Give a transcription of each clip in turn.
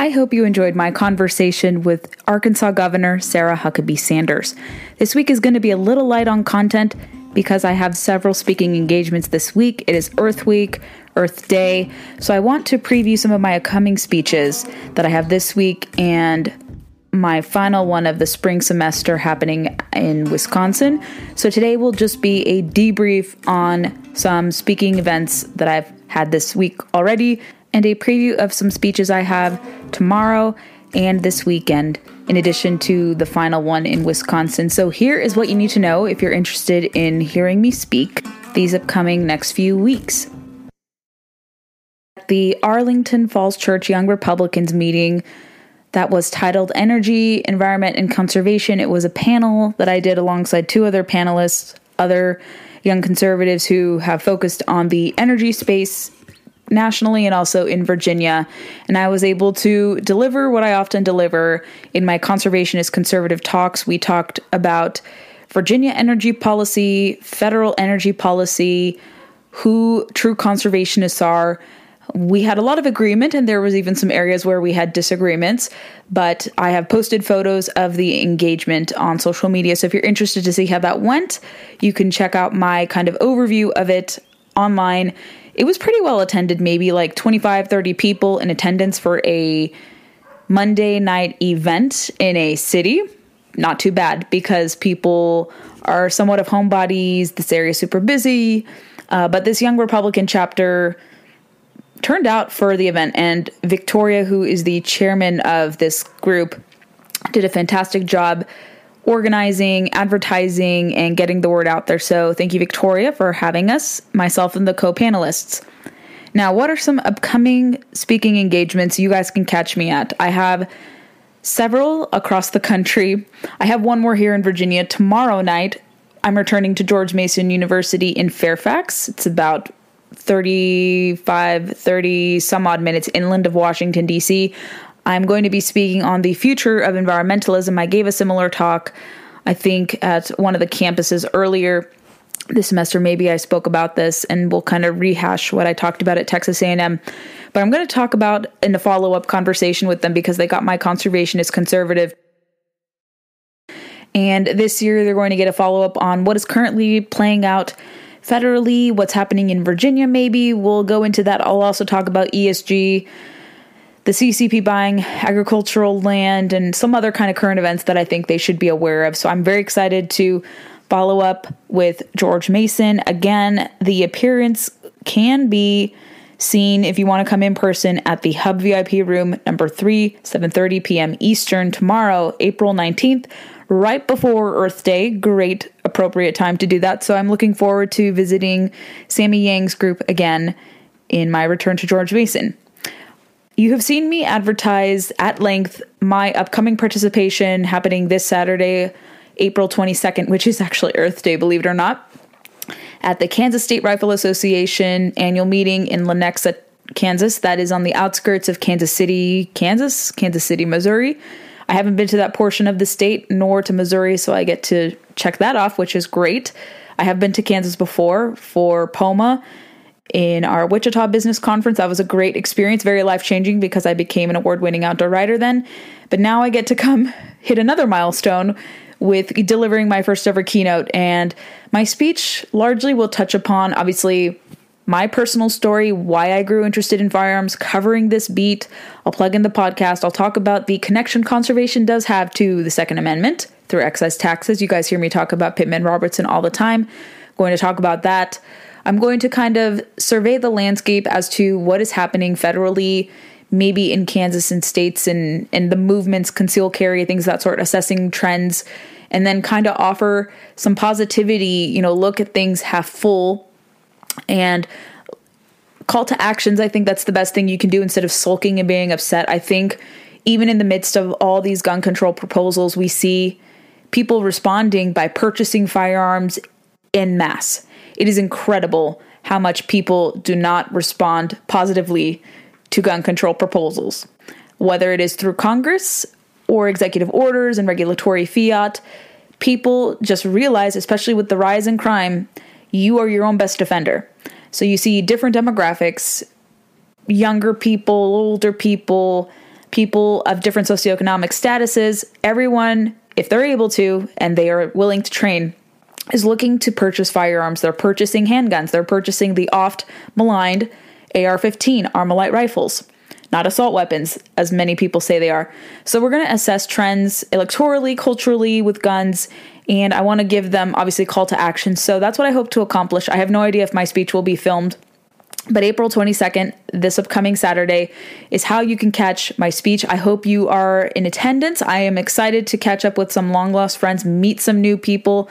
I hope you enjoyed my conversation with Arkansas Governor Sarah Huckabee Sanders. This week is going to be a little light on content because I have several speaking engagements this week. It is Earth Week, Earth Day, so I want to preview some of my upcoming speeches that I have this week and my final one of the spring semester happening in Wisconsin. So today will just be a debrief on some speaking events that I've had this week already and a preview of some speeches I have tomorrow and this weekend, in addition to the final one in Wisconsin. So, here is what you need to know if you're interested in hearing me speak these upcoming next few weeks. At the Arlington Falls Church Young Republicans meeting that was titled Energy, Environment, and Conservation. It was a panel that I did alongside two other panelists, other young conservatives who have focused on the energy space nationally and also in Virginia. And I was able to deliver what I often deliver in my conservationist conservative talks. We talked about Virginia energy policy, federal energy policy, who true conservationists are. We had a lot of agreement, and there was even some areas where we had disagreements. But I have posted photos of the engagement on social media. So if you're interested to see how that went, you can check out my kind of overview of it online it was pretty well attended, maybe like 25, 30 people in attendance for a Monday night event in a city. Not too bad because people are somewhat of homebodies. This area is super busy. Uh, but this young Republican chapter turned out for the event, and Victoria, who is the chairman of this group, did a fantastic job organizing, advertising, and getting the word out there. So thank you, Victoria, for having us, myself, and the co panelists. Now, what are some upcoming speaking engagements you guys can catch me at? I have several across the country. I have one more here in Virginia tomorrow night. I'm returning to George Mason University in Fairfax. It's about 35, 30 some odd minutes inland of Washington, D.C. I'm going to be speaking on the future of environmentalism. I gave a similar talk, I think, at one of the campuses earlier this semester. Maybe I spoke about this, and we'll kind of rehash what I talked about at Texas A&M. But I'm going to talk about in a follow-up conversation with them because they got my conservationist conservative. And this year, they're going to get a follow up on what is currently playing out federally, what's happening in Virginia, maybe. We'll go into that. I'll also talk about ESG the CCP buying agricultural land and some other kind of current events that I think they should be aware of. So I'm very excited to follow up with George Mason. Again, the appearance can be seen if you want to come in person at the Hub VIP room number 3, 7:30 p.m. Eastern tomorrow, April 19th, right before Earth Day. Great appropriate time to do that. So I'm looking forward to visiting Sammy Yang's group again in my return to George Mason. You have seen me advertise at length my upcoming participation happening this Saturday, April 22nd, which is actually Earth Day, believe it or not, at the Kansas State Rifle Association annual meeting in Lenexa, Kansas. That is on the outskirts of Kansas City, Kansas, Kansas City, Missouri. I haven't been to that portion of the state nor to Missouri, so I get to check that off, which is great. I have been to Kansas before for POMA in our Wichita Business Conference. That was a great experience, very life changing because I became an award winning outdoor writer then. But now I get to come hit another milestone with delivering my first ever keynote. And my speech largely will touch upon, obviously, my personal story, why I grew interested in firearms, covering this beat. I'll plug in the podcast. I'll talk about the connection conservation does have to the Second Amendment through excise taxes. You guys hear me talk about Pittman Robertson all the time. going to talk about that. I'm going to kind of survey the landscape as to what is happening federally, maybe in Kansas and states and, and the movements, conceal carry, things that sort, assessing trends, and then kind of offer some positivity, you know, look at things half full and call to actions. I think that's the best thing you can do instead of sulking and being upset. I think even in the midst of all these gun control proposals, we see people responding by purchasing firearms in mass. It is incredible how much people do not respond positively to gun control proposals, whether it is through Congress or executive orders and regulatory fiat. People just realize, especially with the rise in crime, you are your own best defender. So you see different demographics younger people, older people, people of different socioeconomic statuses, everyone, if they're able to and they are willing to train, is looking to purchase firearms. They're purchasing handguns. They're purchasing the oft maligned AR 15 Armalite rifles, not assault weapons, as many people say they are. So we're going to assess trends electorally, culturally with guns. And I want to give them obviously call to action. So that's what I hope to accomplish. I have no idea if my speech will be filmed but April 22nd, this upcoming Saturday, is how you can catch my speech. I hope you are in attendance. I am excited to catch up with some long lost friends, meet some new people.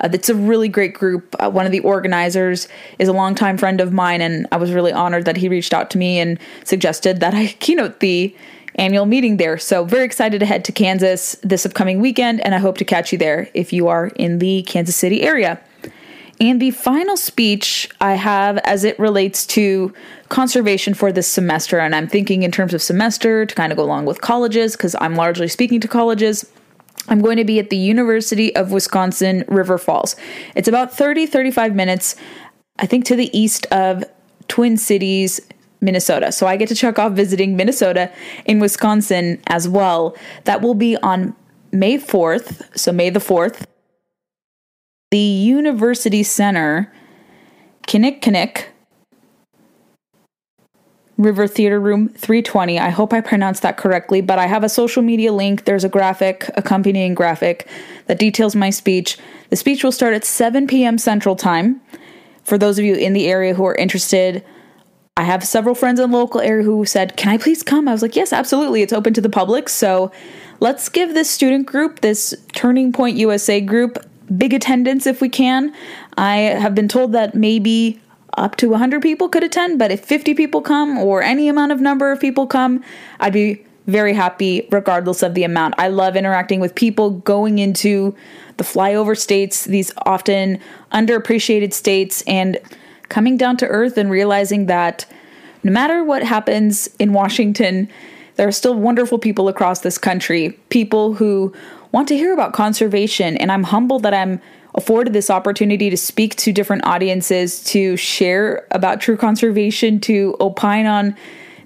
Uh, it's a really great group. Uh, one of the organizers is a longtime friend of mine, and I was really honored that he reached out to me and suggested that I keynote the annual meeting there. So, very excited to head to Kansas this upcoming weekend, and I hope to catch you there if you are in the Kansas City area. And the final speech I have as it relates to conservation for this semester, and I'm thinking in terms of semester to kind of go along with colleges because I'm largely speaking to colleges. I'm going to be at the University of Wisconsin River Falls. It's about 30 35 minutes, I think, to the east of Twin Cities, Minnesota. So I get to check off visiting Minnesota in Wisconsin as well. That will be on May 4th, so May the 4th the University Center, Kinnickinnic, River Theater Room 320. I hope I pronounced that correctly, but I have a social media link. There's a graphic, accompanying graphic, that details my speech. The speech will start at 7 p.m. Central Time. For those of you in the area who are interested, I have several friends in the local area who said, Can I please come? I was like, Yes, absolutely. It's open to the public. So let's give this student group, this Turning Point USA group, big attendance if we can. I have been told that maybe up to 100 people could attend, but if 50 people come or any amount of number of people come, I'd be very happy regardless of the amount. I love interacting with people going into the flyover states, these often underappreciated states, and coming down to earth and realizing that no matter what happens in Washington, there are still wonderful people across this country, people who want to hear about conservation. And I'm humbled that I'm afforded this opportunity to speak to different audiences, to share about true conservation, to opine on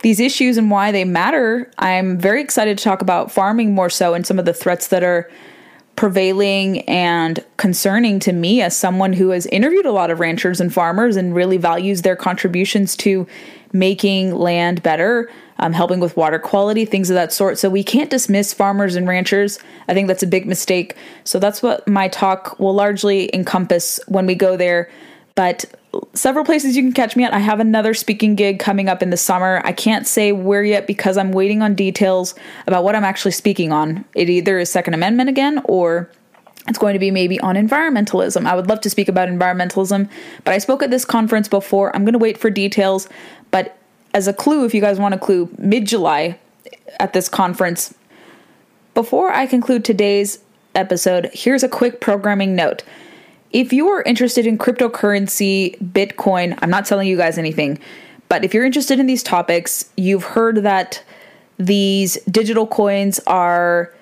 these issues and why they matter. I'm very excited to talk about farming more so and some of the threats that are prevailing and concerning to me as someone who has interviewed a lot of ranchers and farmers and really values their contributions to making land better um, helping with water quality, things of that sort. So we can't dismiss farmers and ranchers. I think that's a big mistake. So that's what my talk will largely encompass when we go there. But several places you can catch me at. I have another speaking gig coming up in the summer. I can't say where yet because I'm waiting on details about what I'm actually speaking on. It either is Second Amendment again or it's going to be maybe on environmentalism. I would love to speak about environmentalism, but I spoke at this conference before. I'm going to wait for details, but as a clue, if you guys want a clue, mid July at this conference. Before I conclude today's episode, here's a quick programming note. If you are interested in cryptocurrency, Bitcoin, I'm not telling you guys anything, but if you're interested in these topics, you've heard that these digital coins are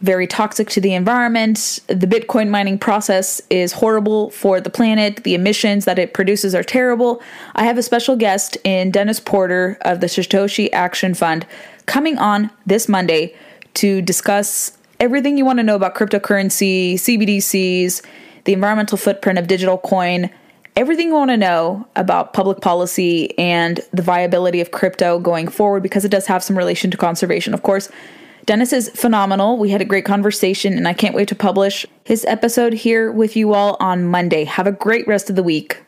very toxic to the environment. The Bitcoin mining process is horrible for the planet. The emissions that it produces are terrible. I have a special guest in Dennis Porter of the Satoshi Action Fund coming on this Monday to discuss everything you want to know about cryptocurrency, CBDCs, the environmental footprint of digital coin, everything you want to know about public policy and the viability of crypto going forward because it does have some relation to conservation. Of course, Dennis is phenomenal. We had a great conversation, and I can't wait to publish his episode here with you all on Monday. Have a great rest of the week.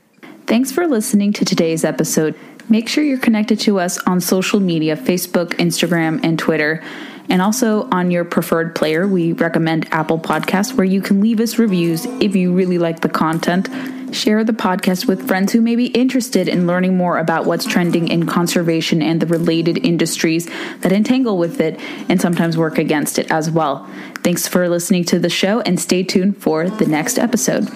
Thanks for listening to today's episode. Make sure you're connected to us on social media Facebook, Instagram, and Twitter. And also on your preferred player, we recommend Apple Podcasts, where you can leave us reviews if you really like the content. Share the podcast with friends who may be interested in learning more about what's trending in conservation and the related industries that entangle with it and sometimes work against it as well. Thanks for listening to the show and stay tuned for the next episode.